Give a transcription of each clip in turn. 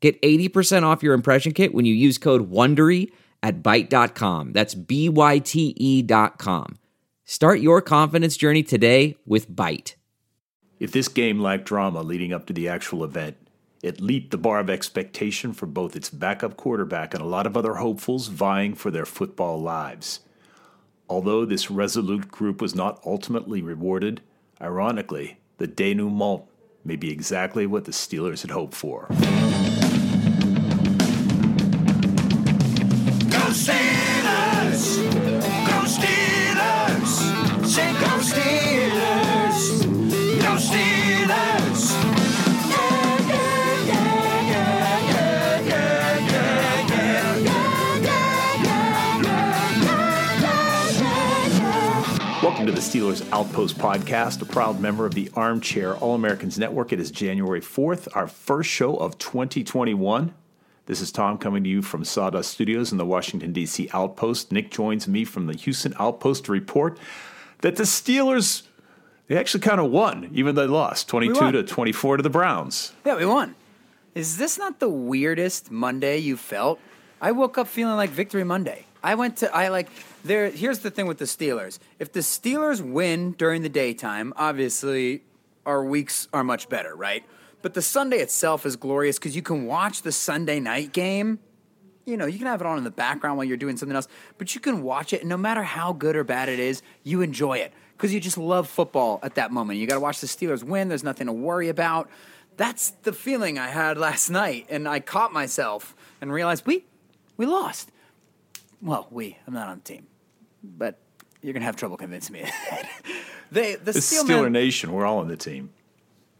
Get 80% off your impression kit when you use code WONDERY at Byte.com. That's B-Y-T-E dot com. Start your confidence journey today with Byte. If this game lacked drama leading up to the actual event, it leaped the bar of expectation for both its backup quarterback and a lot of other hopefuls vying for their football lives. Although this resolute group was not ultimately rewarded, ironically, the denouement may be exactly what the Steelers had hoped for. Steelers! Go Steelers! Say go Steelers! Go Steelers! Welcome to the Steelers Outpost Podcast, a proud member of the Armchair All Americans Network. It is January 4th, our first show of 2021. This is Tom coming to you from Sawdust Studios in the Washington, D.C. Outpost. Nick joins me from the Houston Outpost to report that the Steelers, they actually kind of won, even though they lost 22 to 24 to the Browns. Yeah, we won. Is this not the weirdest Monday you felt? I woke up feeling like Victory Monday. I went to I like there here's the thing with the Steelers. If the Steelers win during the daytime, obviously our weeks are much better, right? But the Sunday itself is glorious because you can watch the Sunday night game. You know, you can have it on in the background while you're doing something else, but you can watch it, and no matter how good or bad it is, you enjoy it because you just love football at that moment. You got to watch the Steelers win. There's nothing to worry about. That's the feeling I had last night, and I caught myself and realized we we lost. Well, we. I'm not on the team, but you're gonna have trouble convincing me. they the It's Steelmen- Steeler Nation. We're all on the team.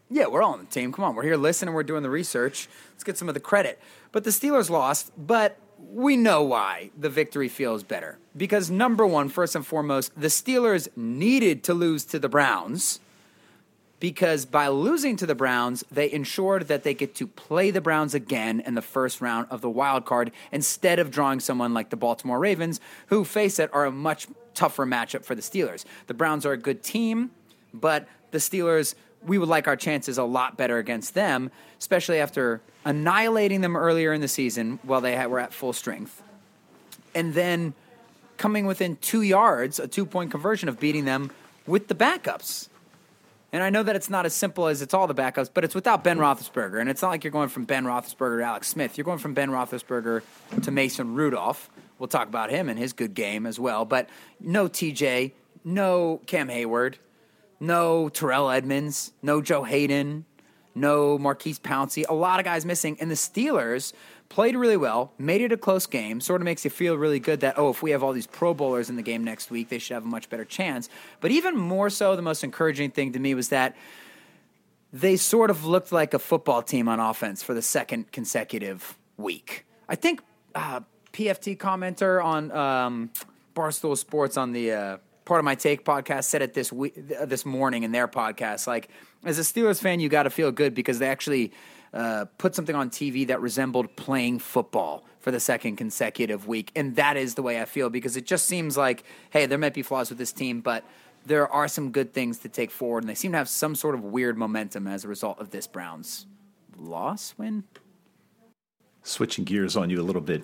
Yeah, we're all on the team. Come on, we're here listening. We're doing the research. Let's get some of the credit. But the Steelers lost, but we know why the victory feels better. Because number one, first and foremost, the Steelers needed to lose to the Browns. Because by losing to the Browns, they ensured that they get to play the Browns again in the first round of the wild card instead of drawing someone like the Baltimore Ravens, who face it are a much tougher matchup for the Steelers. The Browns are a good team, but the Steelers, we would like our chances a lot better against them, especially after annihilating them earlier in the season while they had, were at full strength. And then coming within two yards, a two point conversion of beating them with the backups. And I know that it's not as simple as it's all the backups, but it's without Ben Roethlisberger. And it's not like you're going from Ben Roethlisberger to Alex Smith. You're going from Ben Roethlisberger to Mason Rudolph. We'll talk about him and his good game as well. But no TJ, no Cam Heyward, no Terrell Edmunds, no Joe Haden, no Maurkice Pouncey. A lot of guys missing. And the Steelers played really well, made it a close game. Sort of makes you feel really good that, oh, if we have all these Pro Bowlers in the game next week, they should have a much better chance. But even more so, the most encouraging thing to me was that they sort of looked like a football team on offense for the second consecutive week. I think uh, PFT commenter on um, Barstool Sports on the uh, Pardon My Take podcast said it this week, this morning in their podcast. Like, as a Steelers fan, you got to feel good because they actually uh, put something on TV that resembled playing football for the second consecutive week, and that is the way I feel because it just seems like, hey, there might be flaws with this team, but there are some good things to take forward, and they seem to have some sort of weird momentum as a result of this Browns loss win. switching gears on you a little bit,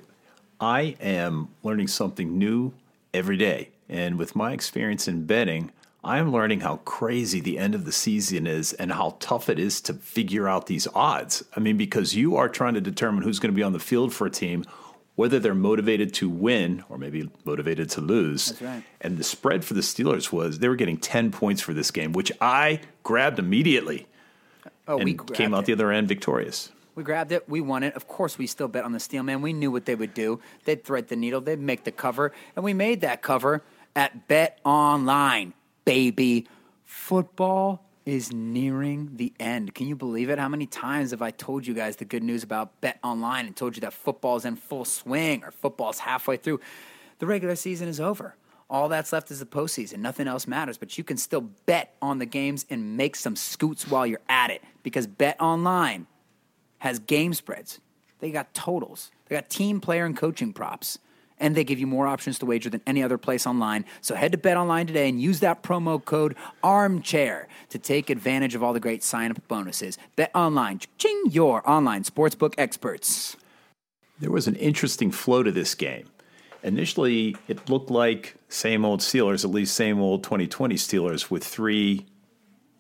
I am learning something new every day. And with my experience in betting, I am learning how crazy the end of the season is and how tough it is to figure out these odds. I mean, because you are trying to determine who's going to be on the field for a team, whether they're motivated to win or maybe motivated to lose. That's right. And the spread for the Steelers was they were getting 10 points for this game, which I grabbed immediately Oh, and we came out it. the other end victorious. We grabbed it. We won it. Of course, we still bet on the steel man. We knew what they would do. They'd thread the needle. They'd make the cover, and we made that cover at Bet Online, baby. Football is nearing the end. Can you believe it? How many times have I told you guys the good news about Bet Online and told you that football's in full swing or football's halfway through? The regular season is over. All that's left is the postseason. Nothing else matters, but you can still bet on the games and make some scoots while you're at it because Bet Online has game spreads. They got totals. They got team, player, and coaching props. And they give you more options to wager than any other place online. So head to Bet Online today and use that promo code ARMCHAIR to take advantage of all the great sign up bonuses. Bet Online, ching, your online sportsbook experts. There was an interesting flow to this game. Initially, it looked like same old Steelers, at least same old 2020 Steelers with three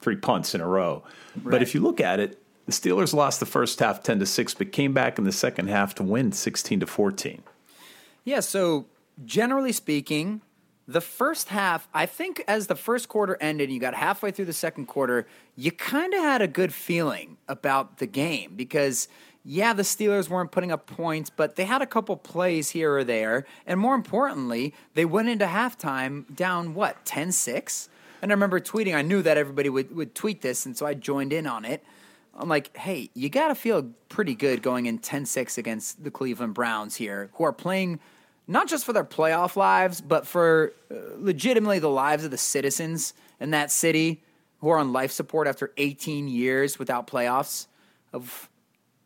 three punts in a row. But if you look at it, the Steelers lost the first half 10 to 6 but came back in the second half to win 16 to 14. Yeah, so generally speaking, the first half, I think as the first quarter ended, you got halfway through the second quarter, you kind of had a good feeling about the game because, yeah, the Steelers weren't putting up points, but they had a couple plays here or there. And more importantly, they went into halftime down, what, 10 6? And I remember tweeting, I knew that everybody would, would tweet this, and so I joined in on it. I'm like, hey, you got to feel pretty good going in 10 6 against the Cleveland Browns here, who are playing not just for their playoff lives, but for uh, legitimately the lives of the citizens in that city who are on life support after 18 years without playoffs. Of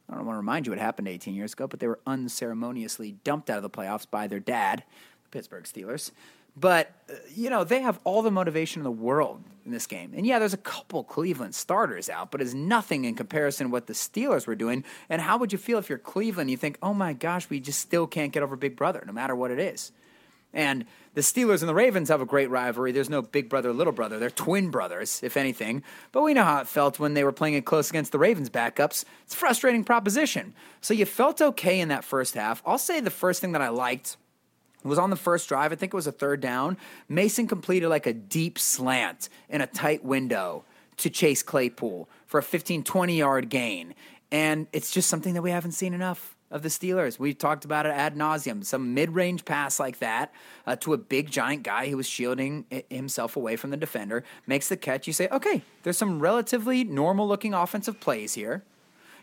I don't want to remind you what happened 18 years ago, but they were unceremoniously dumped out of the playoffs by their dad, Pittsburgh Steelers. But, uh, you know, they have all the motivation in the world in this game. And yeah, there's a couple Cleveland starters out, but it's nothing in comparison to what the Steelers were doing. And how would you feel if you're Cleveland? You think, oh my gosh, we just still can't get over Big Brother, no matter what it is. And the Steelers and the Ravens have a great rivalry. There's no big brother, little brother. They're twin brothers, if anything. But we know how it felt when they were playing it close against the Ravens backups. It's a frustrating proposition. So you felt okay in that first half. I'll say the first thing that I liked was on the first drive. I think it was a third down. Mason completed like a deep slant in a tight window to Chase Claypool for a 15, 20 yard gain. And it's just something that we haven't seen enough of the Steelers. We've talked about it ad nauseum. Some mid range pass like that uh, to a big giant guy who was shielding himself away from the defender makes the catch. You say, okay, there's some relatively normal looking offensive plays here.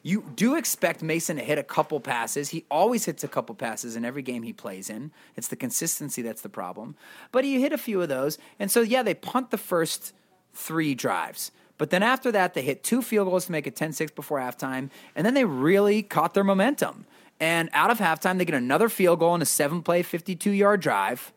You do expect Mason to hit a couple passes. He always hits a couple passes in every game he plays in. It's the consistency that's the problem. But he hit a few of those. And so, yeah, they punt the first three drives. But then after that, they hit two field goals to make it 10 6 before halftime. And then they really caught their momentum. And out of halftime, they get another field goal in a seven play, 52 yard drive.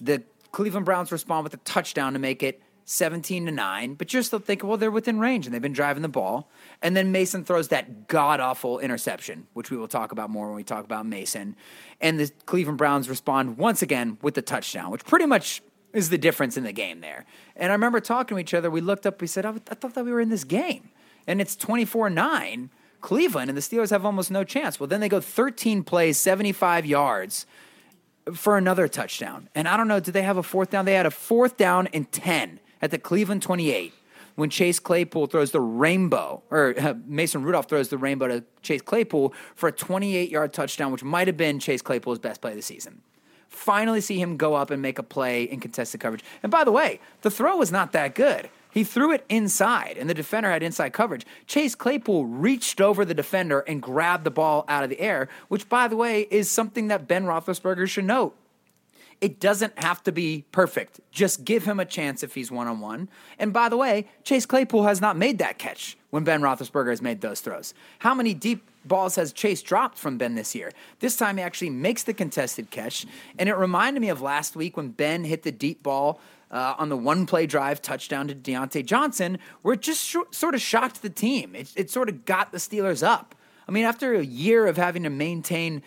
The Cleveland Browns respond with a touchdown to make it 17 to 9, but you're still thinking, well, they're within range and they've been driving the ball. And then Mason throws that god awful interception, which we will talk about more when we talk about Mason. And the Cleveland Browns respond once again with the touchdown, which pretty much is the difference in the game there. And I remember talking to each other. We looked up, we said, oh, I thought that we were in this game. And it's 24 9 Cleveland, and the Steelers have almost no chance. Well, then they go 13 plays, 75 yards for another touchdown. And I don't know, did they have a fourth down? They had a fourth down and 10 at the Cleveland 28 when Chase Claypool throws the rainbow, or uh, Mason Rudolph throws the rainbow to Chase Claypool for a 28 yard touchdown, which might have been Chase Claypool's best play of the season. Finally, see him go up and make a play in contested coverage. And by the way, the throw was not that good. He threw it inside, and the defender had inside coverage. Chase Claypool reached over the defender and grabbed the ball out of the air, which, by the way, is something that Ben Roethlisberger should note. It doesn't have to be perfect. Just give him a chance if he's one on one. And by the way, Chase Claypool has not made that catch when Ben Roethlisberger has made those throws. How many deep balls has Chase dropped from Ben this year? This time he actually makes the contested catch. And it reminded me of last week when Ben hit the deep ball uh, on the one play drive touchdown to Diontae Johnson, where it just sh- sort of shocked the team. It, it sort of got the Steelers up. I mean, after a year of having to maintain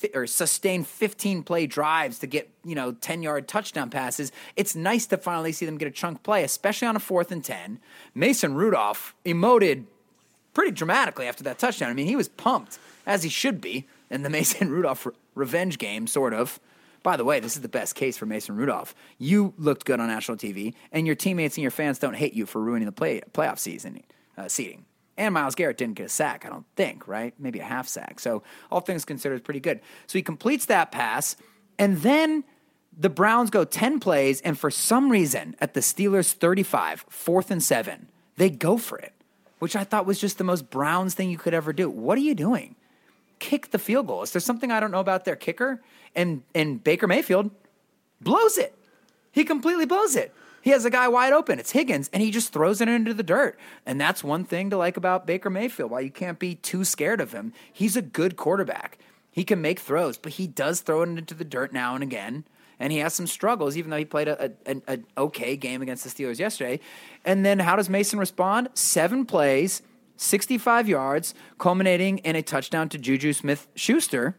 fi- or sustain 15 play drives to get, you know, 10 yard touchdown passes, it's nice to finally see them get a chunk play, especially on a fourth and 10. Mason Rudolph emoted pretty dramatically after that touchdown. I mean, he was pumped, as he should be, in the Mason Rudolph re- revenge game, sort of. By the way, this is the best case for Mason Rudolph. You looked good on national TV, and your teammates and your fans don't hate you for ruining the play, playoff season uh, seating. And Myles Garrett didn't get a sack, I don't think, right? Maybe a half sack. So, all things considered, pretty good. So, he completes that pass, and then The Browns go 10 plays, and for some reason, at the Steelers 35, fourth and seven, they go for it, which I thought was just the most Browns thing you could ever do. What are you doing? Kick the field goal. Is there something I don't know about their kicker? And, and Baker Mayfield blows it. He completely blows it. He has a guy wide open. It's Higgins, and he just throws it into the dirt. And that's one thing to like about Baker Mayfield. Why you can't be too scared of him. He's a good quarterback. He can make throws, but he does throw it into the dirt now and again. And he has some struggles, even though he played a, a, an okay game against the Steelers yesterday. And then how does Mason respond? Seven plays, 65 yards, culminating in a touchdown to Juju Smith Schuster.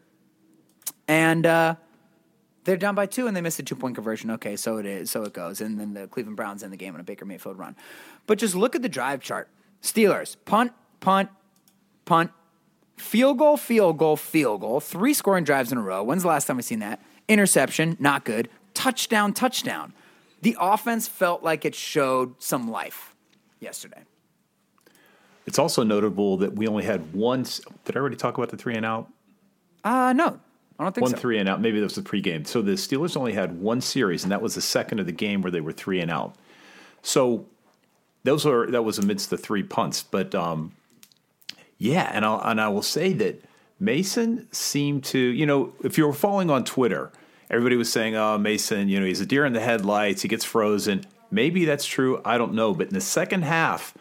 And uh, they're down by two and they missed a two point conversion. Okay, so it is. So it goes. And then the Cleveland Browns in the game on a Baker Mayfield run. But just look at the drive chart Steelers, punt, punt, punt, field goal, field goal, field goal, three scoring drives in a row. When's the last time we've seen that? Interception, not good. Touchdown, touchdown. The offense felt like it showed some life yesterday. It's also notable that we only had one. Did I already talk about the three and out? Uh, no, I don't think One so. three and out. Maybe that was the pregame. So the Steelers only had one series, and that was the second of the game where they were three and out. So those are that was amidst the three punts. But um, yeah, and I and I will say that Mason seemed to, you know, if you were following on Twitter, everybody was saying, "Oh, Mason, you know, he's a deer in the headlights. He gets frozen." Maybe that's true. I don't know. But in the second half,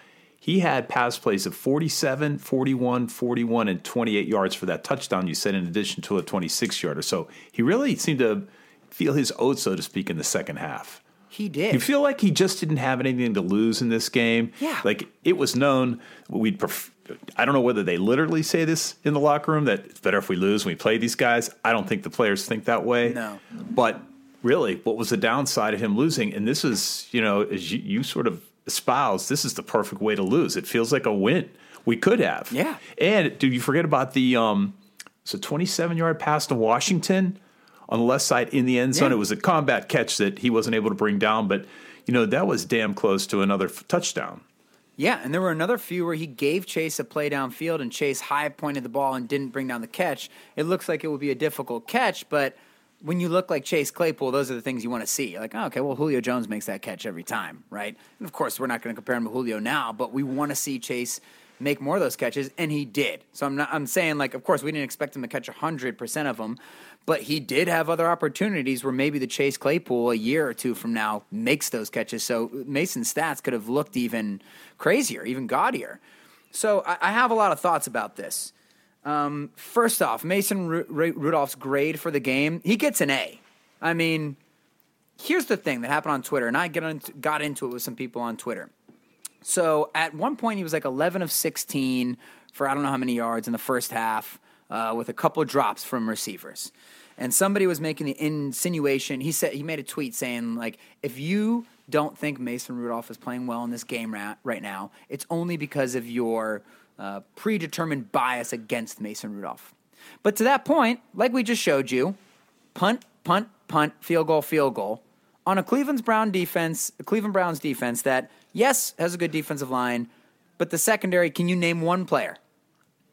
he had pass plays of 47, 41, 41, and 28 yards for that touchdown you said, in addition to a 26 yarder. So he really seemed to feel his oats, so to speak, in the second half. He did. You feel like he just didn't have anything to lose in this game. Yeah. Like it was known we'd pref- I don't know whether they literally say this in the locker room that it's better if we lose when we play these guys. I don't think the players think that way. No. But really, what was the downside of him losing? And this is, you know, as you, you sort of espouse, this is the perfect way to lose. It feels like a win. We could have. Yeah. And do you forget about the um a 27 yard pass to Washington on the left side in the end zone. Yeah. It was a combat catch that he wasn't able to bring down, but you know that was damn close to another f- touchdown. Yeah, and there were another few where he gave Chase a play downfield and Chase high pointed the ball and didn't bring down the catch. It looks like it would be a difficult catch, but when you look like Chase Claypool, those are the things you want to see. Like, oh, okay, well, Julio Jones makes that catch every time, right? And of course, we're not going to compare him to Julio now, but we want to see Chase make more of those catches, and he did. So I'm not. I'm saying like, of course, we didn't expect him to catch hundred percent of them, but he did have other opportunities where maybe the Chase Claypool a year or two from now makes those catches. So Mason's stats could have looked even crazier, even gaudier. So I, I have a lot of thoughts about this. Um, first off, Mason Ru- Ru- Rudolph's grade for the game, he gets an A. I mean, here's the thing that happened on Twitter, and I got into it with some people on Twitter. So at one point, he was like 11 of 16 for I don't know how many yards in the first half, uh, with a couple drops from receivers. And somebody was making the insinuation. He said he made a tweet saying like, if you don't think Mason Rudolph is playing well in this game ra- right now, it's only because of your uh, predetermined bias against Mason Rudolph. But to that point, like we just showed you, punt, punt, punt, field goal, field goal on a Cleveland's Brown defense, Cleveland Browns defense that yes has a good defensive line, but the secondary. Can you name one player?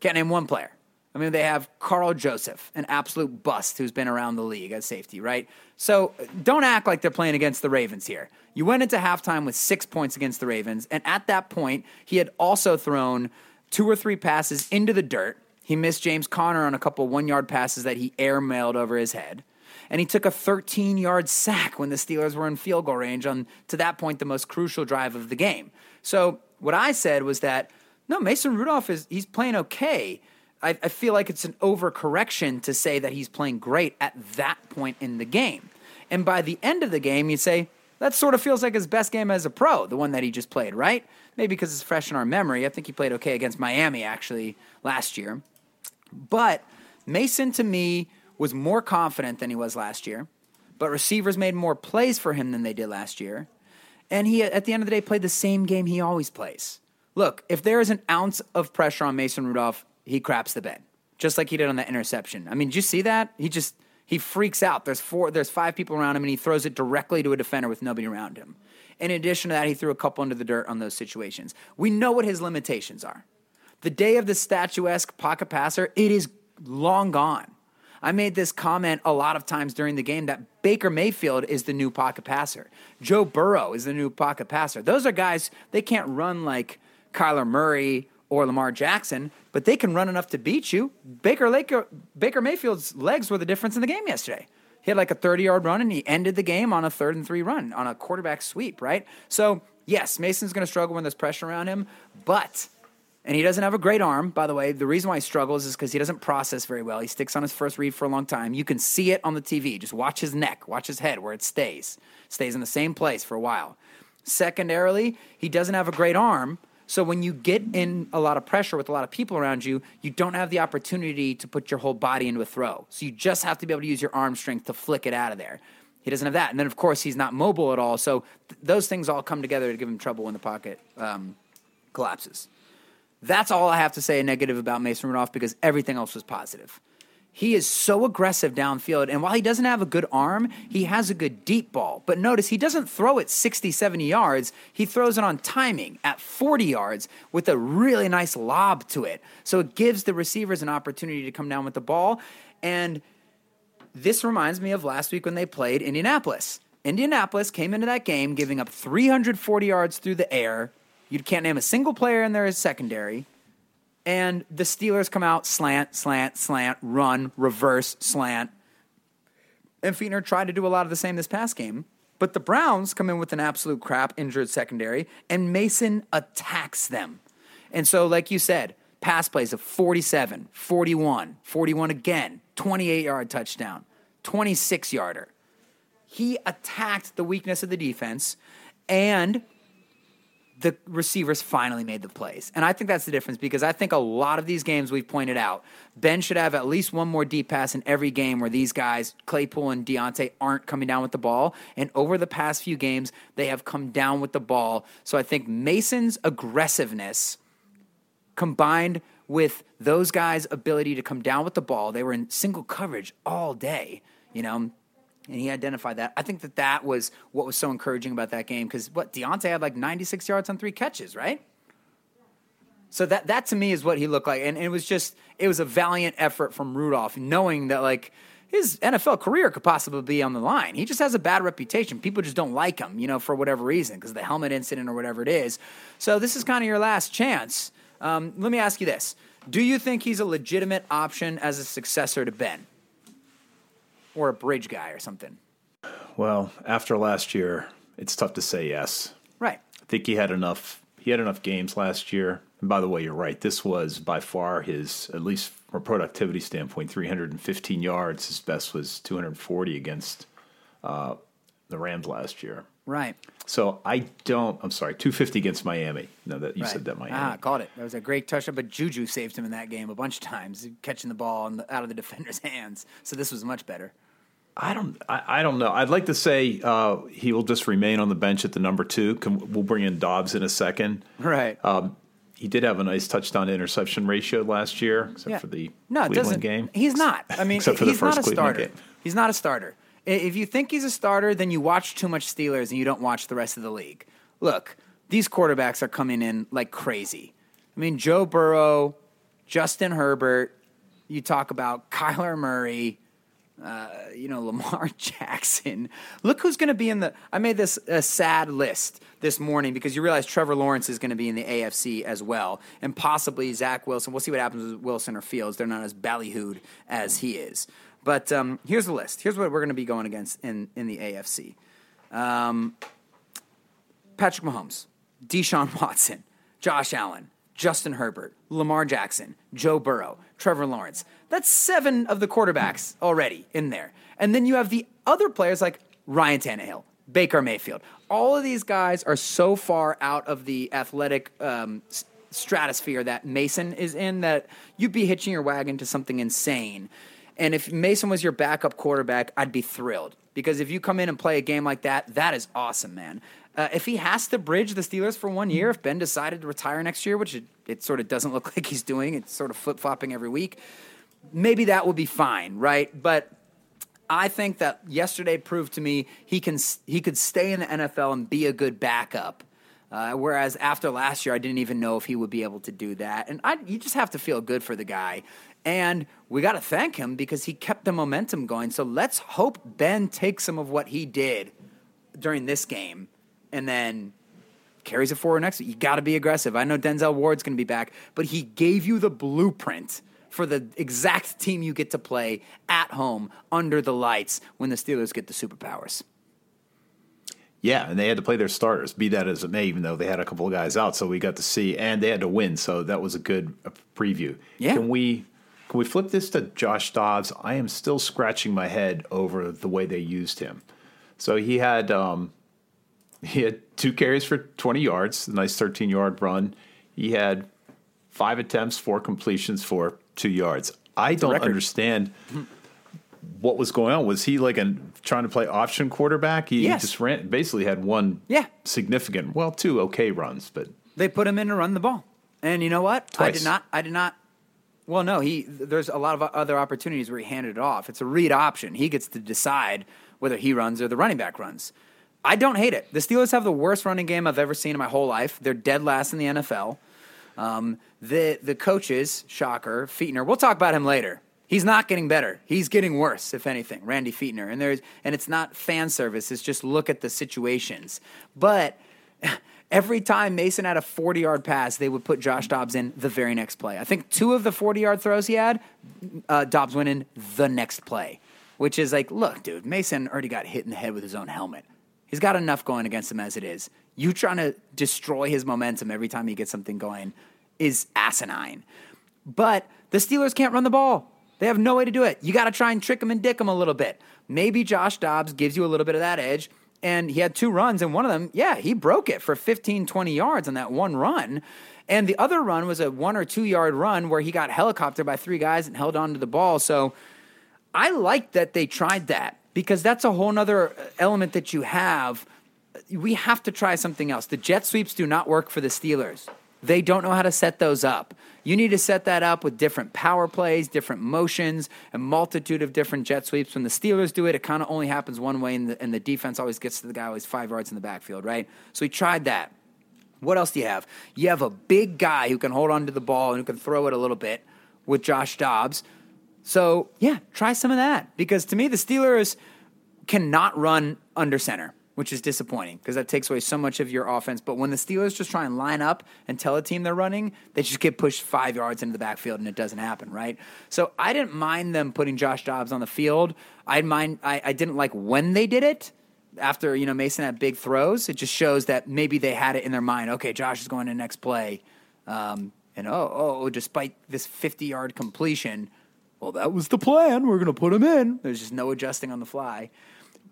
Can't name one player. I mean, they have Karl Joseph, an absolute bust who's been around the league at safety, right? So don't act like they're playing against the Ravens here. You went into halftime with six points against the Ravens, and at that point, he had also thrown two or three passes into the dirt. He missed James Conner on a couple one yard passes that he airmailed over his head. And he took a 13 yard sack when the Steelers were in field goal range on, to that point, the most crucial drive of the game. So what I said was that, no, Mason Rudolph is he's playing okay. I, I feel like it's an overcorrection to say that he's playing great at that point in the game. And by the end of the game, you say, that sort of feels like his best game as a pro, the one that he just played, right? Maybe because it's fresh in our memory. I think he played okay against Miami actually last year. But Mason to me was more confident than he was last year. But receivers made more plays for him than they did last year. And he, at the end of the day, played the same game he always plays. Look, if there is an ounce of pressure on Mason Rudolph, he craps the bed, just like he did on that interception. I mean, did you see that? He just he freaks out. There's four, there's five people around him, and he throws it directly to a defender with nobody around him. In addition to that, he threw a couple into the dirt on those situations. We know what his limitations are. The day of the statuesque pocket passer, it is long gone. I made this comment a lot of times during the game that Baker Mayfield is the new pocket passer. Joe Burrow is the new pocket passer. Those are guys, they can't run like Kyler Murray or Lamar Jackson, but they can run enough to beat you. Baker, Laker, Baker Mayfield's legs were the difference in the game yesterday. He had like a 30 yard run and he ended the game on a third and three run on a quarterback sweep, right? So, yes, Mason's going to struggle when there's pressure around him, but and he doesn't have a great arm, by the way. The reason why he struggles is because he doesn't process very well. He sticks on his first read for a long time. You can see it on the TV. Just watch his neck, watch his head where it stays. Stays in the same place for a while. Secondarily, he doesn't have a great arm. So when you get in a lot of pressure with a lot of people around you, you don't have the opportunity to put your whole body into a throw. So you just have to be able to use your arm strength to flick it out of there. He doesn't have that. And then, of course, he's not mobile at all. So th- those things all come together to give him trouble when the pocket um, collapses. That's all I have to say negative about Mason Rudolph because everything else was positive. He is so aggressive downfield, and while he doesn't have a good arm, he has a good deep ball. But notice he doesn't throw it 60, 70 yards. He throws it on timing at 40 yards with a really nice lob to it. So it gives the receivers an opportunity to come down with the ball. And this reminds me of last week when they played Indianapolis. Indianapolis came into that game giving up 340 yards through the air. You can't name a single player in as secondary. And the Steelers come out slant, slant, slant, run, reverse, slant. And Fichtner tried to do a lot of the same this past game. But the Browns come in with an absolute crap injured secondary, and Mason attacks them. And so, like you said, pass plays of 47, 41, 41 again, 28 yard touchdown, 26 yarder. He attacked the weakness of the defense, and the receivers finally made the plays. And I think that's the difference because I think a lot of these games we've pointed out, Ben should have at least one more deep pass in every game where these guys, Claypool and Diontae, aren't coming down with the ball. And over the past few games, they have come down with the ball. So I think Mason's aggressiveness combined with those guys' ability to come down with the ball, they were in single coverage all day, you know, and he identified that. I think that that was what was so encouraging about that game because what Diontae had like 96 yards on three catches, right? So that that to me is what he looked like, and it was just it was a valiant effort from Rudolph, knowing that like his NFL career could possibly be on the line. He just has a bad reputation. People just don't like him, you know, for whatever reason, because the helmet incident or whatever it is. So this is kind of your last chance. Um, let me ask you this: Do you think he's a legitimate option as a successor to Ben? Or a bridge guy or something. Well, after last year, it's tough to say yes. Right. I think he had enough. He had enough games last year. And by the way, you're right. This was by far his, at least from a productivity standpoint, 315 yards. His best was 240 against uh, the Rams last year. Right. So I don't. I'm sorry, 250 against Miami. No, that you right. said that Miami. Ah, called it. That was a great touchdown, but Juju saved him in that game a bunch of times, catching the ball the, out of the defender's hands. So this was much better. I don't. I, I, don't know. I'd like to say uh, he will just remain on the bench at the number two. Can, we'll bring in Dobbs in a second. Right. Um, he did have a nice touchdown to interception ratio last year, except yeah. for the no, Cleveland doesn't, game. He's not. I mean, except for he's the first not a Cleveland starter. Game. He's not a starter. If you think he's a starter, then you watch too much Steelers and you don't watch the rest of the league. Look, these quarterbacks are coming in like crazy. I mean, Joe Burrow, Justin Herbert. You talk about Kyler Murray uh, you know, Lamar Jackson. Look who's going to be in the. I made this a sad list this morning because you realize Trevor Lawrence is going to be in the AFC as well, and possibly Zach Wilson. We'll see what happens with Wilson or Fields. They're not as ballyhooed as he is. But um, here's the list. Here's what we're going to be going against in, in the AFC um, Patrick Mahomes, Deshaun Watson, Josh Allen, Justin Herbert, Lamar Jackson, Joe Burrow, Trevor Lawrence. That's seven of the quarterbacks already in there. And then you have the other players like Ryan Tannehill, Baker Mayfield. All of these guys are so far out of the athletic um, stratosphere that Mason is in that you'd be hitching your wagon to something insane. And if Mason was your backup quarterback, I'd be thrilled because if you come in and play a game like that, that is awesome, man. Uh, if he has to bridge the Steelers for one year, if Ben decided to retire next year, which it, it sort of doesn't look like he's doing, it's sort of flip flopping every week, maybe that would be fine, right? But I think that yesterday proved to me he can he could stay in the NFL and be a good backup. Uh, whereas after last year, I didn't even know if he would be able to do that. And I, you just have to feel good for the guy. And we got to thank him because he kept the momentum going. So let's hope Ben takes some of what he did during this game and then carries it forward next. You got to be aggressive. I know Denzel Ward's going to be back, but he gave you the blueprint for the exact team you get to play at home under the lights when the Steelers get the superpowers. Yeah, and they had to play their starters, be that as it may, even though they had a couple of guys out. So we got to see, and they had to win. So that was a good uh, preview. Yeah. Can we can we flip this to Josh Dobbs? I am still scratching my head over the way they used him. So he had um, he had two carries for 20 yards, a nice 13 yard run. He had five attempts, four completions for two yards. I don't understand what was going on. Was he like a trying to play option quarterback? He Yes. just ran, basically had one Yeah. significant, well, two okay runs, but They put him in to run the ball, and you know what? I did not. I did not. Well, no. He there's a lot of other opportunities where he handed it off. It's a read option. He gets to decide whether he runs or the running back runs. I don't hate it. The Steelers have the worst running game I've ever seen in my whole life. They're dead last in the NFL. Um, the the coaches, shocker, Fichtner. We'll talk about him later. He's not getting better. He's getting worse, if anything. Randy Fichtner, and there's and it's not fan service. It's just look at the situations. But every time Mason had a 40 yard pass, they would put Josh Dobbs in the very next play. I think two of the 40 yard throws he had, uh, Dobbs went in the next play, which is like, look, dude, Mason already got hit in the head with his own helmet. He's got enough going against him as it is. You trying to destroy his momentum every time he gets something going is asinine. But the Steelers can't run the ball. They have no way to do it. You got to try and trick him and dick him a little bit. Maybe Josh Dobbs gives you a little bit of that edge. And he had two runs, and one of them, yeah, he broke it for 15, 20 yards on that one run. And the other run was a one or two yard run where he got helicoptered by three guys and held on to the ball. So I like that they tried that because that's a whole nother uh, element that you have. We have to try something else. The jet sweeps do not work for the Steelers. They don't know how to set those up. You need to set that up with different power plays, different motions, a multitude of different jet sweeps. When the Steelers do it, it kind of only happens one way, and the, and the defense always gets to the guy always five yards in the backfield, right? So we tried that. What else do you have? You have a big guy who can hold on to the ball and who can throw it a little bit with Josh Dobbs. So, yeah, try some of that. Because to me, the Steelers cannot run under center, which is disappointing because that takes away so much of your offense. But when the Steelers just try and line up and tell a team they're running, they just get pushed five yards into the backfield and it doesn't happen, right? So I didn't mind them putting Josh Dobbs on the field. I mind I, I didn't like when they did it. After you know Mason had big throws, it just shows that maybe they had it in their mind. Okay, Josh is going to next play, um, and oh, oh, despite this fifty-yard completion, well, that was the plan. We're going to put him in. There's just no adjusting on the fly.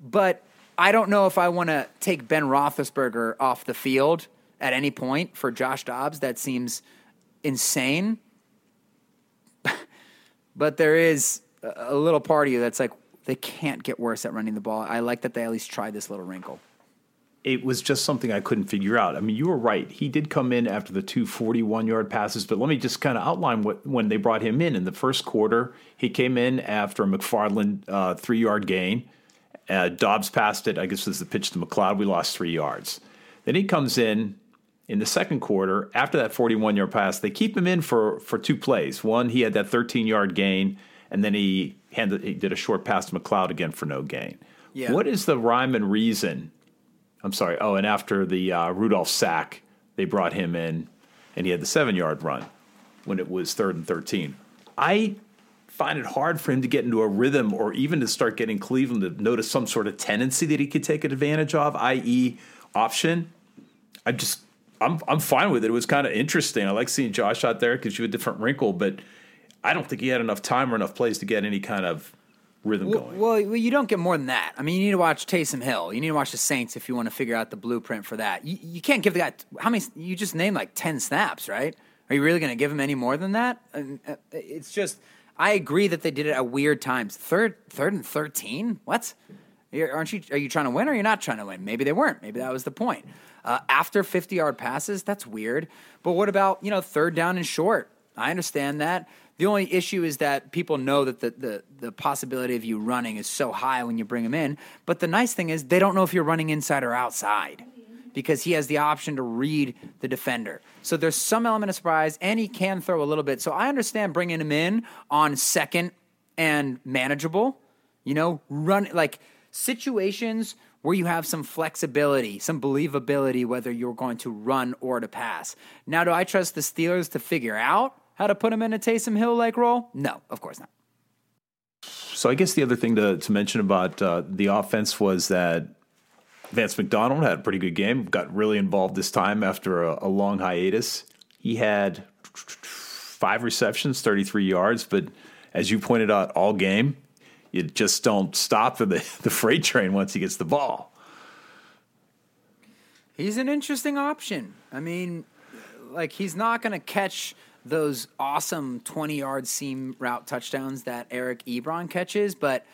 But I don't know if I want to take Ben Roethlisberger off the field at any point for Josh Dobbs. That seems insane. but there is a little part of you that's like, they can't get worse at running the ball. I like that they at least tried this little wrinkle. It was just something I couldn't figure out. I mean, you were right. He did come in after the two 41 yard passes, but let me just kind of outline what when they brought him in. In the first quarter, he came in after a McFarland uh, three yard gain. Uh, Dobbs passed it. I guess it was the pitch to McCloud. We lost three yards. Then he comes in in the second quarter after that 41 yard pass. They keep him in for, for two plays. One, he had that 13 yard gain, and then he, handed, he did a short pass to McCloud again for no gain. Yeah. What is the rhyme and reason I'm sorry. Oh, and after the uh, Rudolph sack, they brought him in, and he had the seven yard run when it was third and thirteen. I find it hard for him to get into a rhythm, or even to start getting Cleveland to notice some sort of tendency that he could take advantage of, i.e., option. I just, I'm, I'm fine with it. It was kind of interesting. I like seeing Josh out there because you a different wrinkle, but I don't think he had enough time or enough plays to get any kind of rhythm Well, going. well, you don't get more than that. I mean, you need to watch Taysom Hill. You need to watch the Saints if you want to figure out the blueprint for that. You, you can't give the guy how many? You just named like ten snaps, right? Are you really going to give him any more than that? Uh, It's just. I agree that they did it at weird times. Third, third and thirteen. What? Aren't you? Are you trying to win or you're not trying to win? Maybe they weren't. Maybe that was the point. Uh, after fifty yard passes, that's weird. But what about you know third down and short? I understand that. The only issue is that people know that the, the, the possibility of you running is so high when you bring them in. But the nice thing is they don't know if you're running inside or outside. because he has the option to read the defender. So there's some element of surprise, and he can throw a little bit. So I understand bringing him in on second and manageable. You know, run like situations where you have some flexibility, some believability, whether you're going to run or to pass. Now, do I trust the Steelers to figure out how to put him in a Taysom Hill like role? No, of course not. So I guess the other thing to, to mention about uh, the offense was that Vance McDonald had a pretty good game, got really involved this time after a, a long hiatus. He had five receptions, 33 yards, but as you pointed out all game, you just don't stop the, the freight train once he gets the ball. He's an interesting option. I mean, like he's not going to catch those awesome 20 yard seam route touchdowns that Eric Ebron catches, but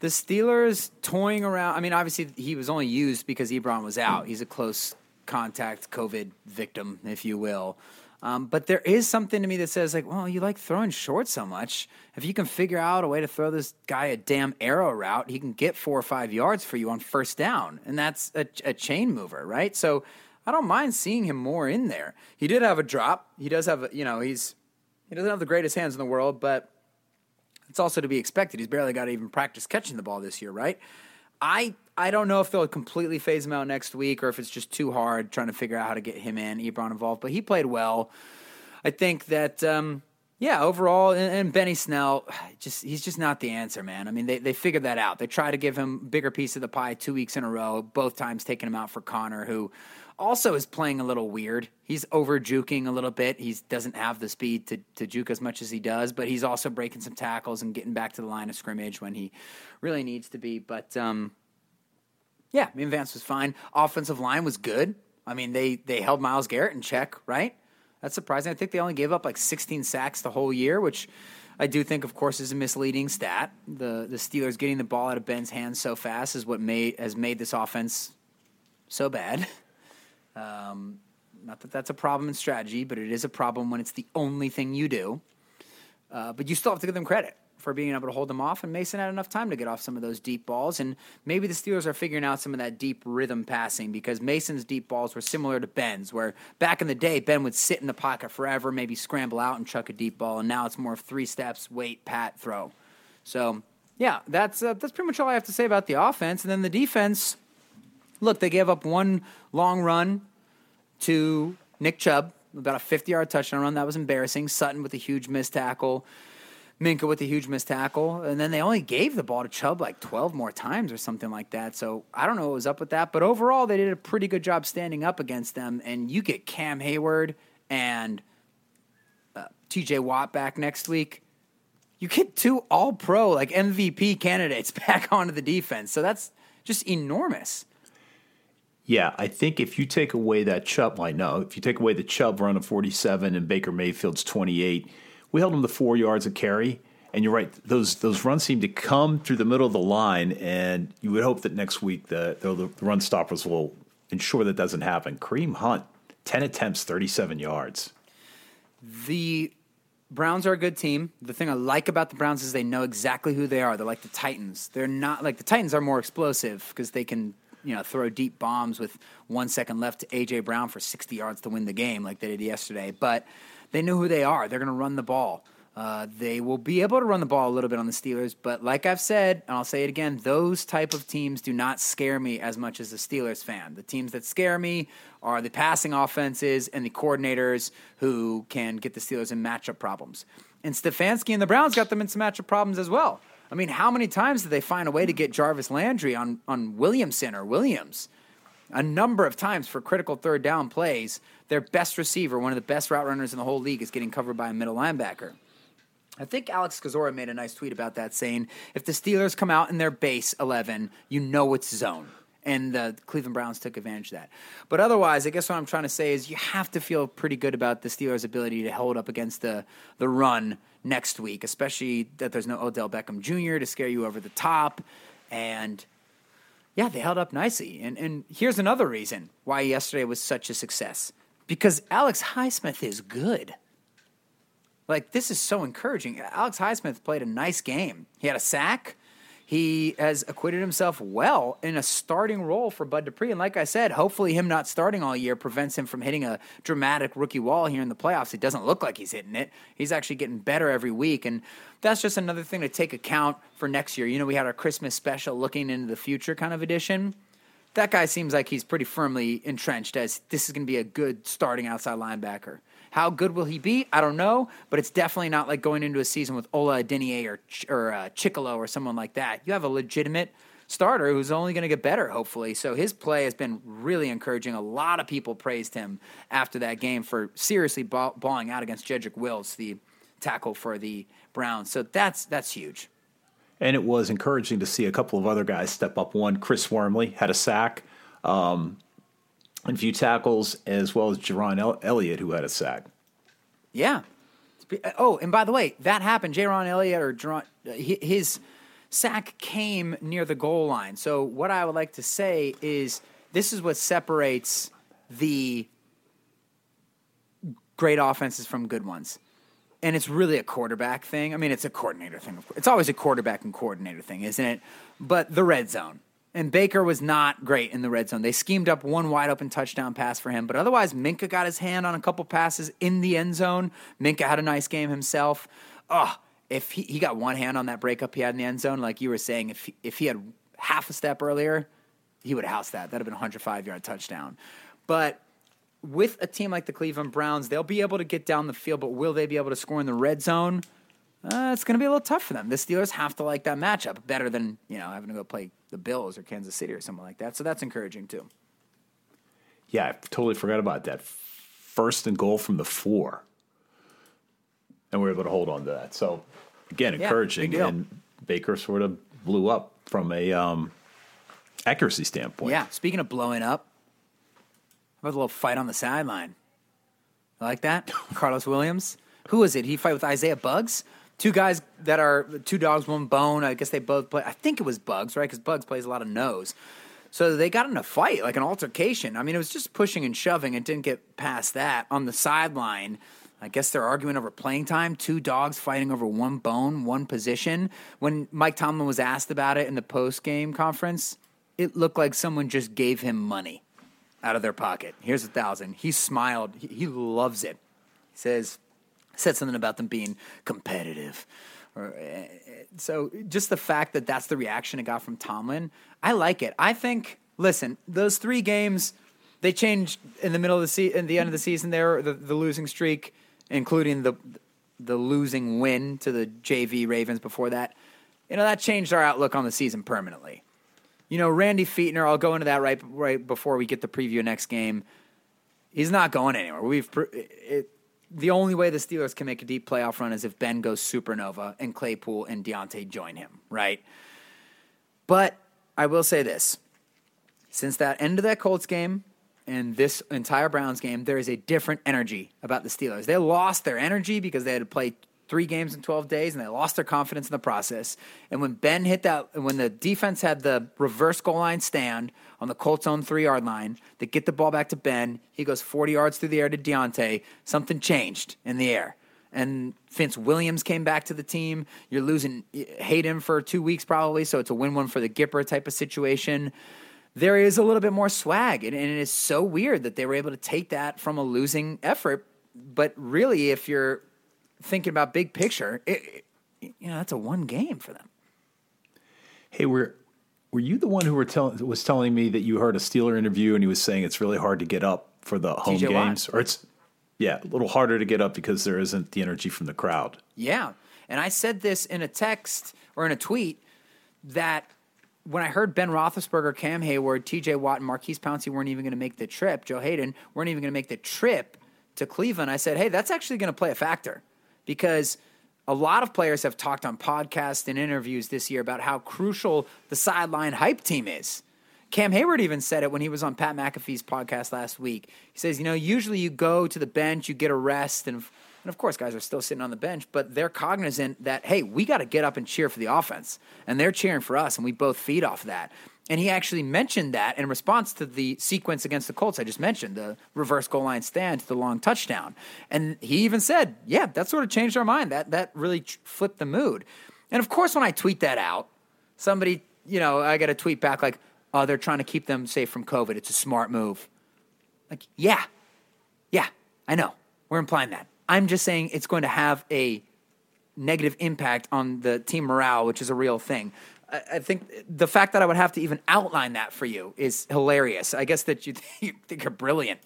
the Steelers toying around. I mean, obviously, he was only used because Ebron was out. He's a close contact COVID victim, if you will. Um, but there is something to me that says, like, well, you like throwing short so much. If you can figure out a way to throw this guy a damn arrow route, he can get four or five yards for you on first down. And that's a, a chain mover, right? So I don't mind seeing him more in there. He did have a drop. He does have, you know, he's he doesn't have the greatest hands in the world, but it's also to be expected. He's barely got to even practice catching the ball this year, right? I I don't know if they'll completely phase him out next week or if it's just too hard trying to figure out how to get him in, Ebron involved. But he played well. I think that um, yeah, overall, and, and, Benny Snell, just he's just not the answer, man. I mean, they they figured that out. They try to give him bigger piece of the pie two weeks in a row, both times taking him out for Conner, who also is playing a little weird. He's over juking a little bit. He doesn't have the speed to, to juke as much as he does, but he's also breaking some tackles and getting back to the line of scrimmage when he really needs to be. But um, yeah, I mean, Vance was fine. Offensive line was good. I mean, they they held Myles Garrett in check, right? That's surprising. I think they only gave up like 16 sacks the whole year, which I do think, of course, is a misleading stat. The the Steelers getting the ball out of Ben's hands so fast is what made has made this offense so bad. Um, not that that's a problem in strategy, but it is a problem when it's the only thing you do. Uh, but you still have to give them credit for being able to hold them off. And Mason had enough time to get off some of those deep balls. And maybe the Steelers are figuring out some of that deep rhythm passing because Mason's deep balls were similar to Ben's, where back in the day, Ben would sit in the pocket forever, maybe scramble out and chuck a deep ball. And now it's more of three steps, wait, pat, throw. So, yeah, that's, uh, that's pretty much all I have to say about the offense. And then the defense look, they gave up one long run to Nick Chubb, about a 50 yard touchdown run. That was embarrassing. Sutton with a huge missed tackle. Minkah with a huge missed tackle. And then they only gave the ball to Chubb like 12 more times or something like that. So I don't know what was up with that. But overall, they did a pretty good job standing up against them. And you get Cam Heyward and uh, TJ Watt back next week. You get two all pro, like MVP candidates back onto the defense. So that's just enormous. Yeah, I think if you take away that Chubb, I know if you take away the Chubb run of 47 and Baker Mayfield's 28, we held them to four yards of carry. And you're right; those those runs seem to come through the middle of the line, and you would hope that next week the the, the run stoppers will ensure that doesn't happen. Kareem Hunt, 10 attempts, 37 yards. The Browns are a good team. The thing I like about the Browns is they know exactly who they are. They're like the Titans. They're not like the Titans are more explosive because they can you know, throw deep bombs with one second left to AJ Brown for 60 yards to win the game, like they did yesterday. But they know who they are. They're going to run the ball. Uh, they will be able to run the ball a little bit on the Steelers, but like I've said, and I'll say it again, those type of teams do not scare me as much as a Steelers fan. The teams that scare me are the passing offenses and the coordinators who can get the Steelers in matchup problems. And Stefanski and the Browns got them in some matchup problems as well. I mean, how many times did they find a way to get Jarvis Landry on, on Williamson or Williams? A number of times for critical third down plays. Their best receiver, one of the best route runners in the whole league, is getting covered by a middle linebacker. I think Alex Kozora made a nice tweet about that, saying if the Steelers come out in their base 11, you know it's zone. And the Cleveland Browns took advantage of that. But otherwise, I guess what I'm trying to say is you have to feel pretty good about the Steelers' ability to hold up against the, the run next week, especially that there's no Odell Beckham Jr. to scare you over the top. And yeah, they held up nicely. And, and here's another reason why yesterday was such a success because Alex Highsmith is good. Like, this is so encouraging. Alex Highsmith played a nice game. He had a sack, He has acquitted himself well in a starting role for Bud Dupree. And like I said, hopefully him not starting all year prevents him from hitting a dramatic rookie wall here in the playoffs. It doesn't look like he's hitting it. He's actually getting better every week. And that's just another thing to take account for next year. You know, we had our Christmas special looking into the future kind of edition. That guy seems like he's pretty firmly entrenched as this is going to be a good starting outside linebacker. How good will he be? I don't know, but it's definitely not like going into a season with Ola Adeniyi or or uh, Chickillo or someone like that. You have a legitimate starter who's only going to get better, hopefully. So his play has been really encouraging. A lot of people praised him after that game for seriously ball- balling out against Jedrick Wills, the tackle for the Browns. So that's that's huge. And it was encouraging to see a couple of other guys step up. One, Chris Wormley had a sack um, and few tackles, as well as Jerron El- Elliott, who had a sack. Yeah. Oh, and by the way, that happened. Jaron Elliott or Jerron, his sack came near the goal line. So what I would like to say is this is what separates the great offenses from good ones. And it's really a quarterback thing. I mean, it's a coordinator thing. It's always a quarterback and coordinator thing, isn't it? But the red zone. And Baker was not great in the red zone. They schemed up one wide open touchdown pass for him, but otherwise, Minkah got his hand on a couple passes in the end zone. Minkah had a nice game himself. Oh, if he, he got one hand on that breakup he had in the end zone, like you were saying, if he, if he had half a step earlier, he would have housed that. That'd have been a 105 yard touchdown. But with a team like the Cleveland Browns, they'll be able to get down the field, but will they be able to score in the red zone? Uh, it's going to be a little tough for them. The Steelers have to like that matchup better than you know having to go play the Bills or Kansas City or something like that. So that's encouraging too. Yeah, I totally forgot about that. First and goal from the four. And we were able to hold on to that. So, again, encouraging. deal. And Baker sort of blew up from a um, accuracy standpoint. Yeah. Speaking of blowing up, how about a little fight on the sideline? Like that. Carlos Williams. Who was it? He fight with Isaiah Buggs. Two guys that are two dogs, one bone. I guess they both play. I think it was Buggs, right? Because Buggs plays a lot of nose. So they got in a fight, like an altercation. I mean, it was just pushing and shoving. It didn't get past that on the sideline. I guess they're arguing over playing time. Two dogs fighting over one bone, one position. When Mike Tomlin was asked about it in the post game conference, it looked like someone just gave him money out of their pocket. Here's a thousand. He smiled. He, he loves it. He says, said something about them being competitive. Or, uh, so just the fact that that's the reaction it got from Tomlin, I like it. I think. Listen, those three games, they changed in the middle of the se- in the end of the season. There, the, the losing streak, including the the losing win to the JV Ravens before that. You know that changed our outlook on the season permanently. You know, Randy Fichtner. I'll go into that right right before we get the preview next game. He's not going anywhere. We've it, the only way the Steelers can make a deep playoff run is if Ben goes supernova and Claypool and Diontae join him, right? But I will say this: since that end of that Colts game and this entire Browns game, there is a different energy about the Steelers. They lost their energy because they had to play three games in 12 days and they lost their confidence in the process. And when Ben hit that, when the defense had the reverse goal line stand on the Colts own three yard line, they get the ball back to Ben. He goes 40 yards through the air to Diontae. Something changed in the air. And Vince Williams came back to the team. You're losing Haden for two weeks probably, so it's a win one for the Gipper type of situation there is a little bit more swag. And, and it is so weird that they were able to take that from a losing effort. But really, if you're thinking about big picture, it, it, you know, that's a one game for them. Hey, were were you the one who were tell, was telling me that you heard a Steeler interview and he was saying it's really hard to get up for the home TJ Watt. games, or it's yeah, a little harder to get up because there isn't the energy from the crowd. Yeah. And I said this in a text or in a tweet that when I heard Ben Roethlisberger, Cam Heyward, TJ Watt, and Maurkice Pouncey weren't even going to make the trip, Joe Haden weren't even going to make the trip to Cleveland, I said, hey, that's actually going to play a factor because a lot of players have talked on podcasts and interviews this year about how crucial the sideline hype team is. Cam Heyward even said it when he was on Pat McAfee's podcast last week. He says, you know, usually you go to the bench, you get a rest, and and of course, guys are still sitting on the bench, but they're cognizant that, hey, we got to get up and cheer for the offense. And they're cheering for us, and we both feed off that. And he actually mentioned that in response to the sequence against the Colts I just mentioned, the reverse goal line stand to the long touchdown. And he even said, yeah, that sort of changed our mind. That, that really flipped the mood. And of course, when I tweet that out, Somebody, you know, I got a tweet back like, oh, they're trying to keep them safe from COVID. It's a smart move. Like, yeah, yeah, I know. We're implying that. I'm just saying it's going to have a negative impact on the team morale, which is a real thing. I, think the fact that I would have to even outline that for you is hilarious. I guess that you, you think you're brilliant.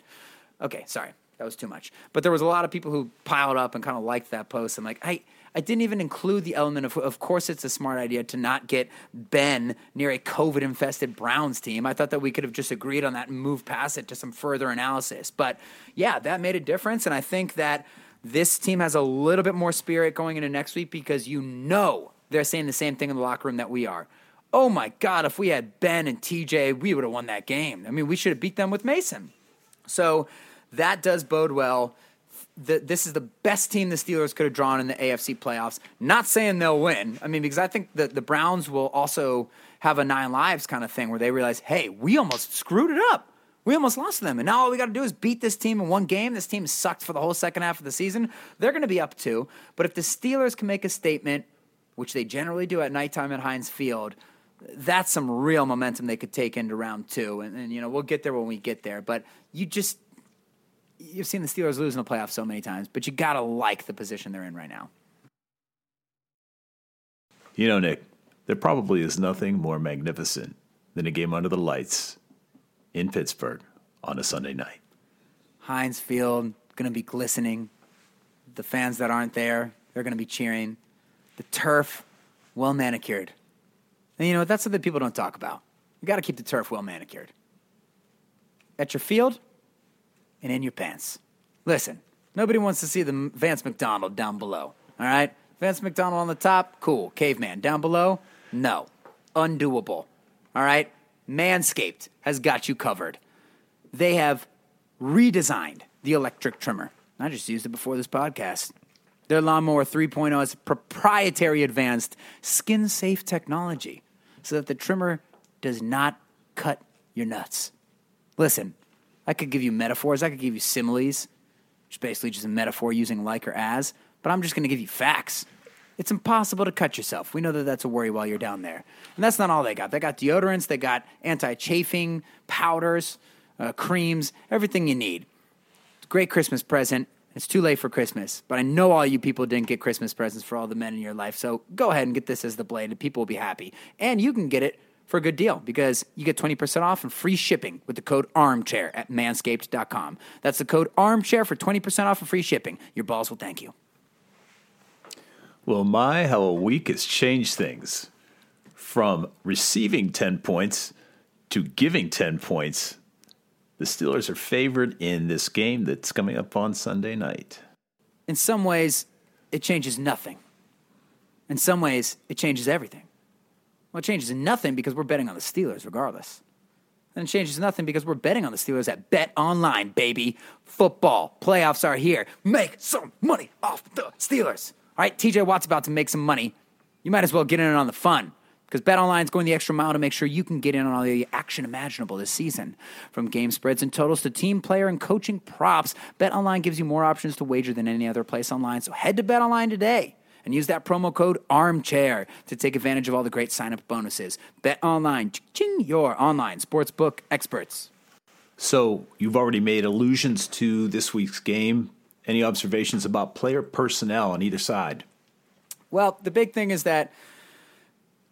Okay, sorry, that was too much. But there was a lot of people who piled up and kind of liked that post. I'm like, I, I didn't even include the element of, of course, it's a smart idea to not get Ben near a COVID infested Browns team. I thought that we could have just agreed on that and moved past it to some further analysis. But yeah, that made a difference. And I think that this team has a little bit more spirit going into next week because you know they're saying the same thing in the locker room that we are. Oh my God, if we had Ben and TJ, we would have won that game. I mean, we should have beat them with Mason. So that does bode well. The, this is the best team the Steelers could have drawn in the AFC playoffs. Not saying they'll win. I mean, because I think that the Browns will also have a nine lives kind of thing where they realize, hey, we almost screwed it up. We almost lost to them. And now all we got to do is beat this team in one game. This team sucked for the whole second half of the season. They're going to be up two. But if the Steelers can make a statement, which they generally do at nighttime at Heinz Field, that's some real momentum they could take into round two. And, and you know, we'll get there when we get there. But you just, you've seen the Steelers lose in the playoffs so many times, but you got to like the position they're in right now. You know, Nick, there probably is nothing more magnificent than a game under the lights in Pittsburgh on a Sunday night. Heinz Field going to be glistening. The fans that aren't there, they're going to be cheering. The turf, well manicured. And you know that's something people don't talk about. You got to keep the turf well manicured. At your field and in your pants. Listen, nobody wants to see the Vance McDonald down below. All right, Vance McDonald on the top, cool. Caveman down below, no, undoable. All right, Manscaped has got you covered. They have redesigned the electric trimmer. I just used it before this podcast. Their Lawnmower 3.0 is proprietary advanced skin safe technology so that the trimmer does not cut your nuts. Listen, I could give you metaphors, I could give you similes, which is basically just a metaphor using like or as, but I'm just going to give you facts. It's impossible to cut yourself. We know that that's a worry while you're down there. And that's not all they got. They got deodorants, they got anti chafing powders, uh, creams, everything you need. Great Christmas present. It's too late for Christmas, but I know all you people didn't get Christmas presents for all the men in your life. So go ahead and get this as the blade, and people will be happy. And you can get it for a good deal because you get 20% off and free shipping with the code armchair at manscaped.com. That's the code armchair for 20% off and free shipping. Your balls will thank you. Well, my, how a week has changed things from receiving 10 points to giving 10 points. The Steelers are favored in this game that's coming up on Sunday night. In some ways, it changes nothing. In some ways, it changes everything. Well, it changes nothing because we're betting on the Steelers regardless. And it changes nothing because we're betting on the Steelers at Bet Online, baby. Football playoffs are here. Make some money off the Steelers. All right, TJ Watt's about to make some money. You might as well get in on the fun because Bet Online is going the extra mile to make sure you can get in on all the action imaginable this season. From game spreads and totals to team player and coaching props, BetOnline gives you more options to wager than any other place online. So head to BetOnline today and use that promo code armchair to take advantage of all the great sign up bonuses. BetOnline, ching, your online sportsbook experts. So, you've already made allusions to this week's game. Any observations about player personnel on either side? Well, the big thing is that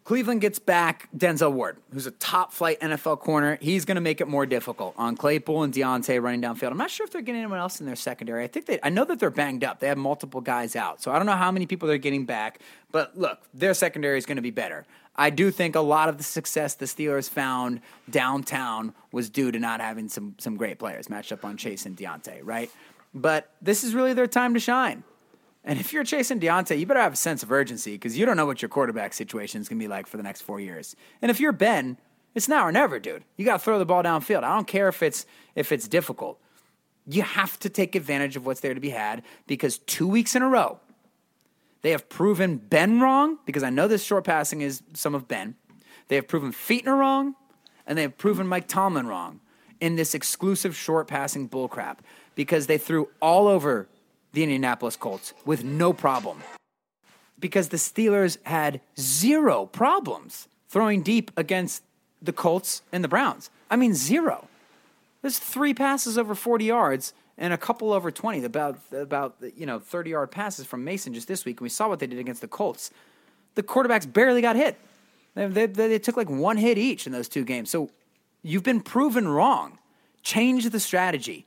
Cleveland gets back Denzel Ward, who's a top flight NFL corner. He's going to make it more difficult on Claypool and Diontae running downfield. I'm not sure if they're getting anyone else in their secondary. I think they, I know that they're banged up. They have multiple guys out. So I don't know how many people they're getting back. But look, their secondary is going to be better. I do think a lot of the success the Steelers found downtown was due to not having some, some great players matched up on Chase and Diontae, right? But this is really their time to shine. And if you're chasing Diontae, you better have a sense of urgency because you don't know what your quarterback situation is going to be like for the next four years. And if you're Ben, it's now or never, dude. You got to throw the ball downfield. I don't care if it's if it's difficult. You have to take advantage of what's there to be had because two weeks in a row, they have proven Ben wrong because I know this short passing is some of Ben. They have proven Fichtner wrong, and they have proven Mike Tomlin wrong in this exclusive short passing bullcrap because they threw all over the Indianapolis Colts with no problem. Because the Steelers had zero problems throwing deep against the Colts and the Browns. I mean, zero. There's three passes over 40 yards and a couple over 20, about about you know 30 yard passes from Mason just this week. And we saw what they did against the Colts. The quarterbacks barely got hit. They, they, they took like one hit each in those two games. So you've been proven wrong. Change the strategy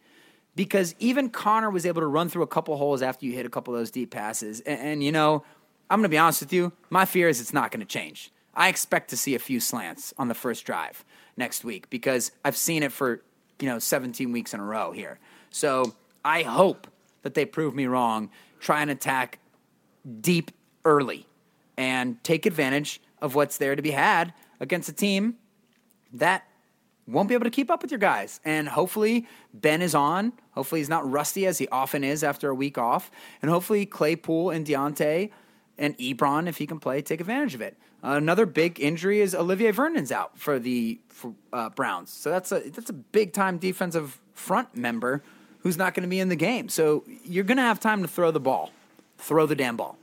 because even Conner was able to run through a couple holes after you hit a couple of those deep passes. And, and you know, I'm going to be honest with you. My fear is it's not going to change. I expect to see a few slants on the first drive next week because I've seen it for you know 17 weeks in a row here. So I hope that they prove me wrong. Try and attack deep early and take advantage of what's there to be had against a team that won't be able to keep up with your guys. And hopefully Ben is on. Hopefully he's not rusty as he often is after a week off. And hopefully Claypool and Diontae and Ebron, if he can play, take advantage of it. another big injury is Olivier Vernon's out for the for, uh, Browns. So that's a that's a big time defensive front member who's not going to be in the game. So you're going to have time to throw the ball, throw the damn ball.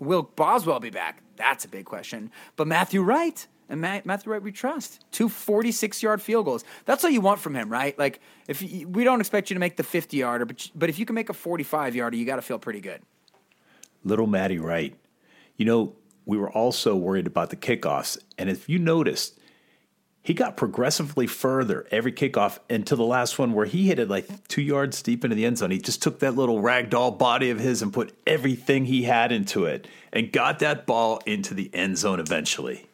Will Boswell be back? That's a big question. But Matthew Wright and Matt, Matthew Wright we trust. Two 46 yard field goals. That's all you want from him, right? Like if you, we don't expect you to make the 50 yarder, but but if you can make a 45 yarder, you got to feel pretty good. Little Matty Wright. You know, we were also worried about the kickoffs, and if you noticed, he got progressively further every kickoff into the last one where he hit it like two yards deep into the end zone. He just took that little ragdoll body of his and put everything he had into it and got that ball into the end zone eventually.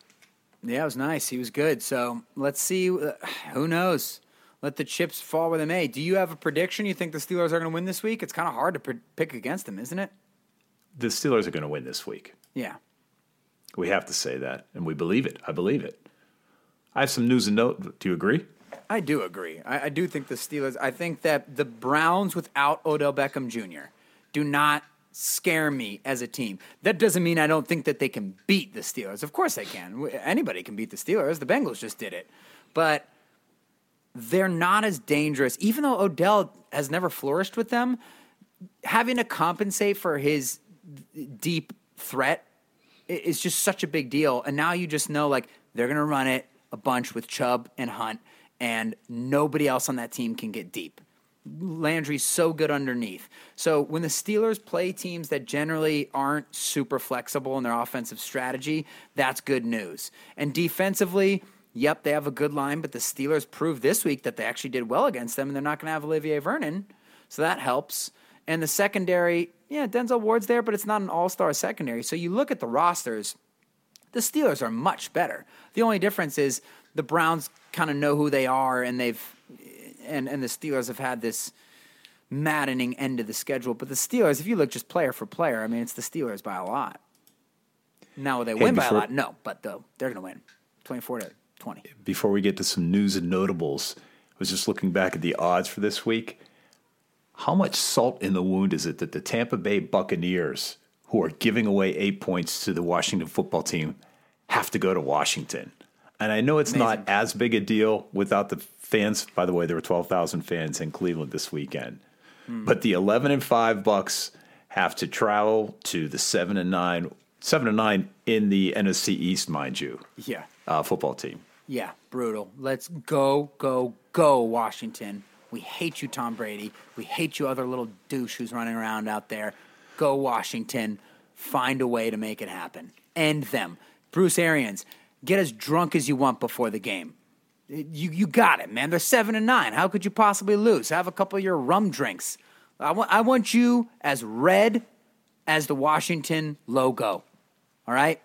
Yeah, it was nice. He was good. So let's see. Who knows? Let the chips fall where they may. Do you have a prediction? You think the Steelers are going to win this week? It's kind of hard to pre- pick against them, isn't it? The Steelers are going to win this week. Yeah. We have to say that, and we believe it. I believe it. I have some news and note. Do you agree? I do agree. I, I do think the Steelers. I think that the Browns without Odell Beckham Jr. do not scare me as a team. That doesn't mean I don't think that they can beat the Steelers. Of course they can. Anybody can beat the Steelers. The Bengals just did it. But they're not as dangerous. Even though Odell has never flourished with them, having to compensate for his deep threat is just such a big deal. And now you just know like they're going to run it a bunch with Chubb and Hunt, and nobody else on that team can get deep. Landry's so good underneath. So when the Steelers play teams that generally aren't super flexible in their offensive strategy, that's good news. And defensively, yep, they have a good line, but the Steelers proved this week that they actually did well against them, and they're not going to have Olivier Vernon. So that helps. And the secondary, yeah, Denzel Ward's there, but it's not an all star secondary. So you look at the rosters, the Steelers are much better. The only difference is the Browns kind of know who they are, and they've and and the Steelers have had this maddening end of the schedule. But the Steelers, if you look just player for player, I mean, it's the Steelers by a lot. Now will they Hey, win by a lot? No, but though they're going to win, twenty four to twenty. Before we get to some news and notables, I was just looking back at the odds for this week. How much salt in the wound is it that the Tampa Bay Buccaneers, who are giving away eight points to the Washington football team, have to go to Washington? And I know it's not as big a deal without the fans. By the way, there were 12,000 fans in Cleveland this weekend. But the 11 and 5 Bucks have to travel to the 7 and 9 7 and 9 in the NFC East, mind you, Yeah, uh, football team. yeah, brutal. Let's go, go, go, Washington. We hate you, Tom Brady. We hate you, other little douche who's running around out there. Go, Washington. Find a way to make it happen. End them. Bruce Arians, get as drunk as you want before the game. You you got it, man. They're seven and nine. How could you possibly lose? Have a couple of your rum drinks. I want I want you as red as the Washington logo. All right.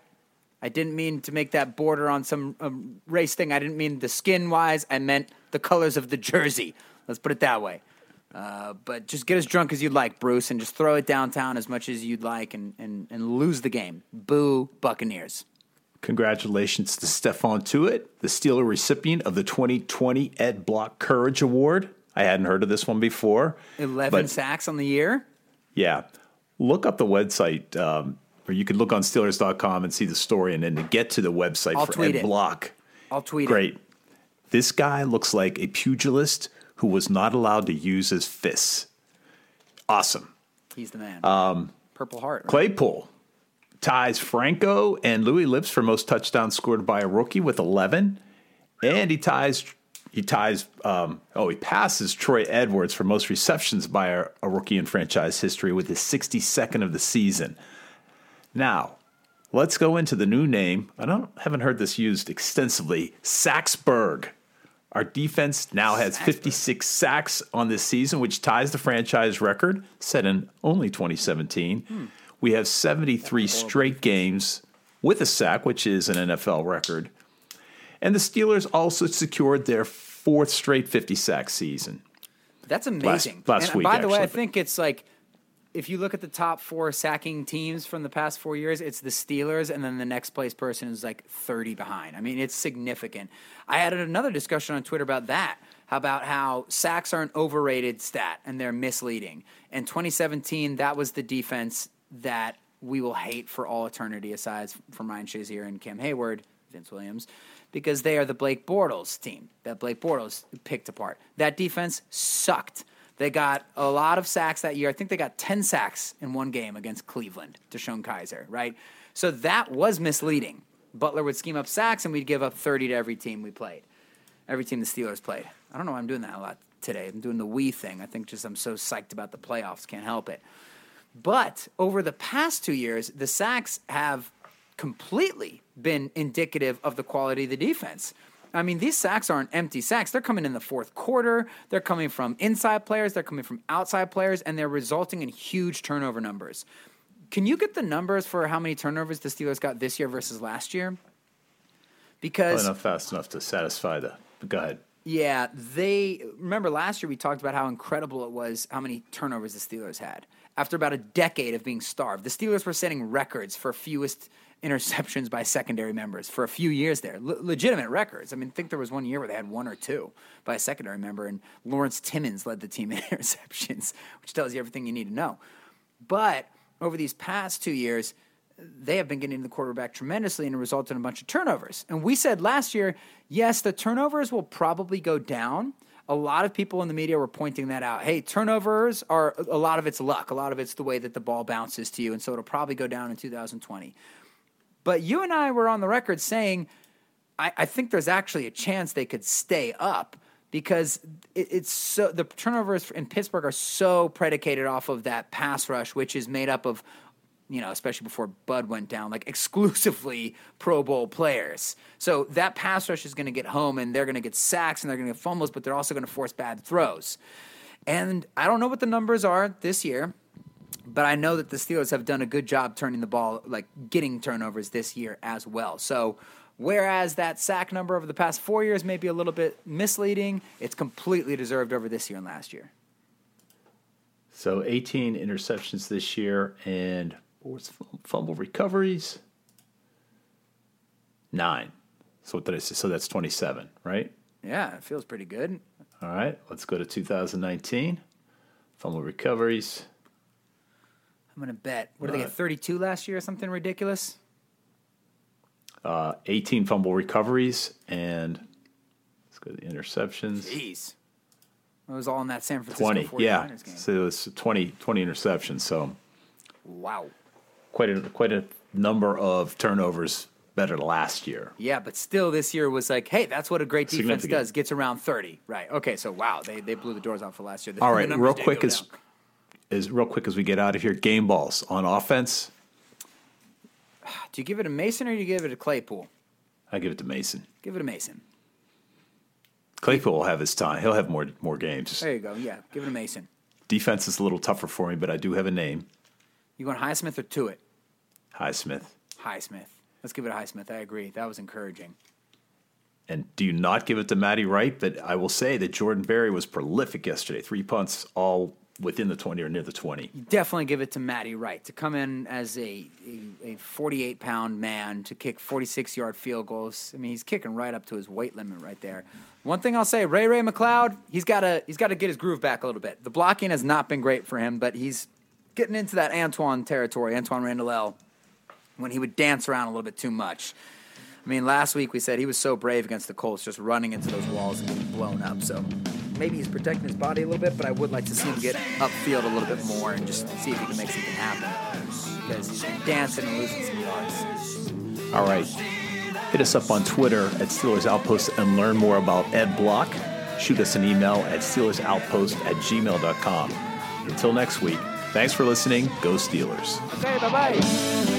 I didn't mean to make that border on some um, race thing. I didn't mean the skin wise. I meant the colors of the jersey. Let's put it that way. Uh, but just get as drunk as you'd like, Bruce, and just throw it downtown as much as you'd like and, and, and lose the game. Boo, Buccaneers. Congratulations to Stephon Tuitt, the Steeler recipient of the 2020 Ed Block Courage Award. I hadn't heard of this one before. 11 sacks on the year. yeah, look up the website, um, or you can look on Steelers.com and see the story, and then to get to the website I'll for Ed it. Block. I'll tweet it. Great. This guy looks like a pugilist who was not allowed to use his fists. Awesome. He's the man. Um, Purple Heart. right? Claypool. Ties Franco and Louis Lipps for most touchdowns scored by a rookie with 11, and he ties he ties um, oh he passes Troy Edwards for most receptions by a, a rookie in franchise history with his 62nd of the season. Now, let's go into the new name. I don't haven't heard this used extensively. Sacksburgh. Our defense now has 56 sacks on this season, which ties the franchise record set in only 2017. We have 73 straight games with a sack, which is an NFL record. And the Steelers also secured their fourth straight 50 sack season. That's amazing. last and week, by the way, I think it's like if you look at the top four sacking teams from the past four years, it's the Steelers, and then the next place person is like 30 behind. I mean, it's significant. I had another discussion on Twitter about that. How about how sacks are an overrated stat and they're misleading. In 2017, that was the defense that we will hate for all eternity, aside from Ryan Shazier and Cam Heyward, Vince Williams, because they are the Blake Bortles team that Blake Bortles picked apart. That defense sucked. They got a lot of sacks that year. I think they got 10 sacks in one game against Cleveland, DeShone Kizer, right? So that was misleading. Butler would scheme up sacks and we'd give up 30 to every team we played, every team the Steelers played. I don't know why I'm doing that a lot today. I'm doing the we thing. I think just I'm so psyched about the playoffs, can't help it. But over the past two years, the sacks have completely been indicative of the quality of the defense. I mean, these sacks aren't empty sacks. They're coming in the fourth quarter. They're coming from inside players. They're coming from outside players, and they're resulting in huge turnover numbers. Can you get the numbers for how many turnovers the Steelers got this year versus last year? Because not fast enough to satisfy the. But go ahead. yeah, they remember last year we talked about how incredible it was how many turnovers the Steelers had. After about a decade of being starved, the Steelers were setting records for fewest interceptions by secondary members for a few years there. Le- legitimate records. I mean, I think there was one year where they had one or two by a secondary member, and Lawrence Timmons led the team in interceptions, which tells you everything you need to know. But over these past two years, they have been getting the quarterback tremendously and it resulted in a bunch of turnovers. And we said last year, yes, the turnovers will probably go down. A lot of people in the media were pointing that out. Hey, turnovers are a lot of it's luck. A lot of it's the way that the ball bounces to you. And so it'll probably go down in 2020. But you and I were on the record saying, I, I think there's actually a chance they could stay up because it, it's so the turnovers in Pittsburgh are so predicated off of that pass rush, which is made up of, you know, especially before Bud went down, like exclusively Pro Bowl players. So that pass rush is going to get home, and they're going to get sacks and they're going to get fumbles, but they're also going to force bad throws. And I don't know what the numbers are this year but I know that the Steelers have done a good job turning the ball, like getting turnovers this year as well. So, whereas that sack number over the past four years may be a little bit misleading, it's completely deserved over this year and last year. So 18 interceptions this year and forced fumble recoveries. Nine. So what did I say? So that's 27, right? Yeah, it feels pretty good. All right. Let's go to 2019. Fumble recoveries. I'm going to bet. What did they get, 32 last year or something ridiculous? Uh, 18 fumble recoveries and let's go to the interceptions. Jeez. It was all in that San Francisco 20. 49ers Yeah. game. So it's 20, 20 interceptions. So Wow. Quite a quite a number of turnovers better than last year. Yeah, but still, this year was like, hey, that's what a great defense does. Gets around 30. Right. Okay, so wow, they, they blew the doors off for last year. The- All right, real quick as as real quick as we get out of here, game balls on offense. Do you give it a Mason or do you give it a Claypool? I give it to Mason. Give it a Mason. Claypool will have his time. He'll have more more games. There you go. Yeah, give it a Mason. Defense is a little tougher for me, but I do have a name. You want Highsmith or Tuitt? Highsmith. Highsmith. Let's give it a Highsmith. I agree. That was encouraging. And do you not give it to Matty Wright? But I will say that Jordan Berry was prolific yesterday. Three punts, all within the 20 or near the 20. Definitely give it to Matty Wright to come in as a a, a 48 pound man to kick 46 yard field goals. I mean, he's kicking right up to his weight limit right there. One thing I'll say, Ray Ray McCloud, he's got to he's got to get his groove back a little bit. The blocking has not been great for him, but he's getting into that Antoine territory, Antoine Randall, when he would dance around a little bit too much. I mean, last week we said he was so brave against the Colts, just running into those walls and getting blown up. So maybe he's protecting his body a little bit, but I would like to see him get upfield a little bit more and just see if he can make something happen. because you're dancing and losing some yards. All right. Hit us up on Twitter at Steelers Outpost and learn more about Ed Block. Shoot us an email at SteelersOutpost at gmail.com. Until next week, thanks for listening. Go Steelers. Okay, bye bye.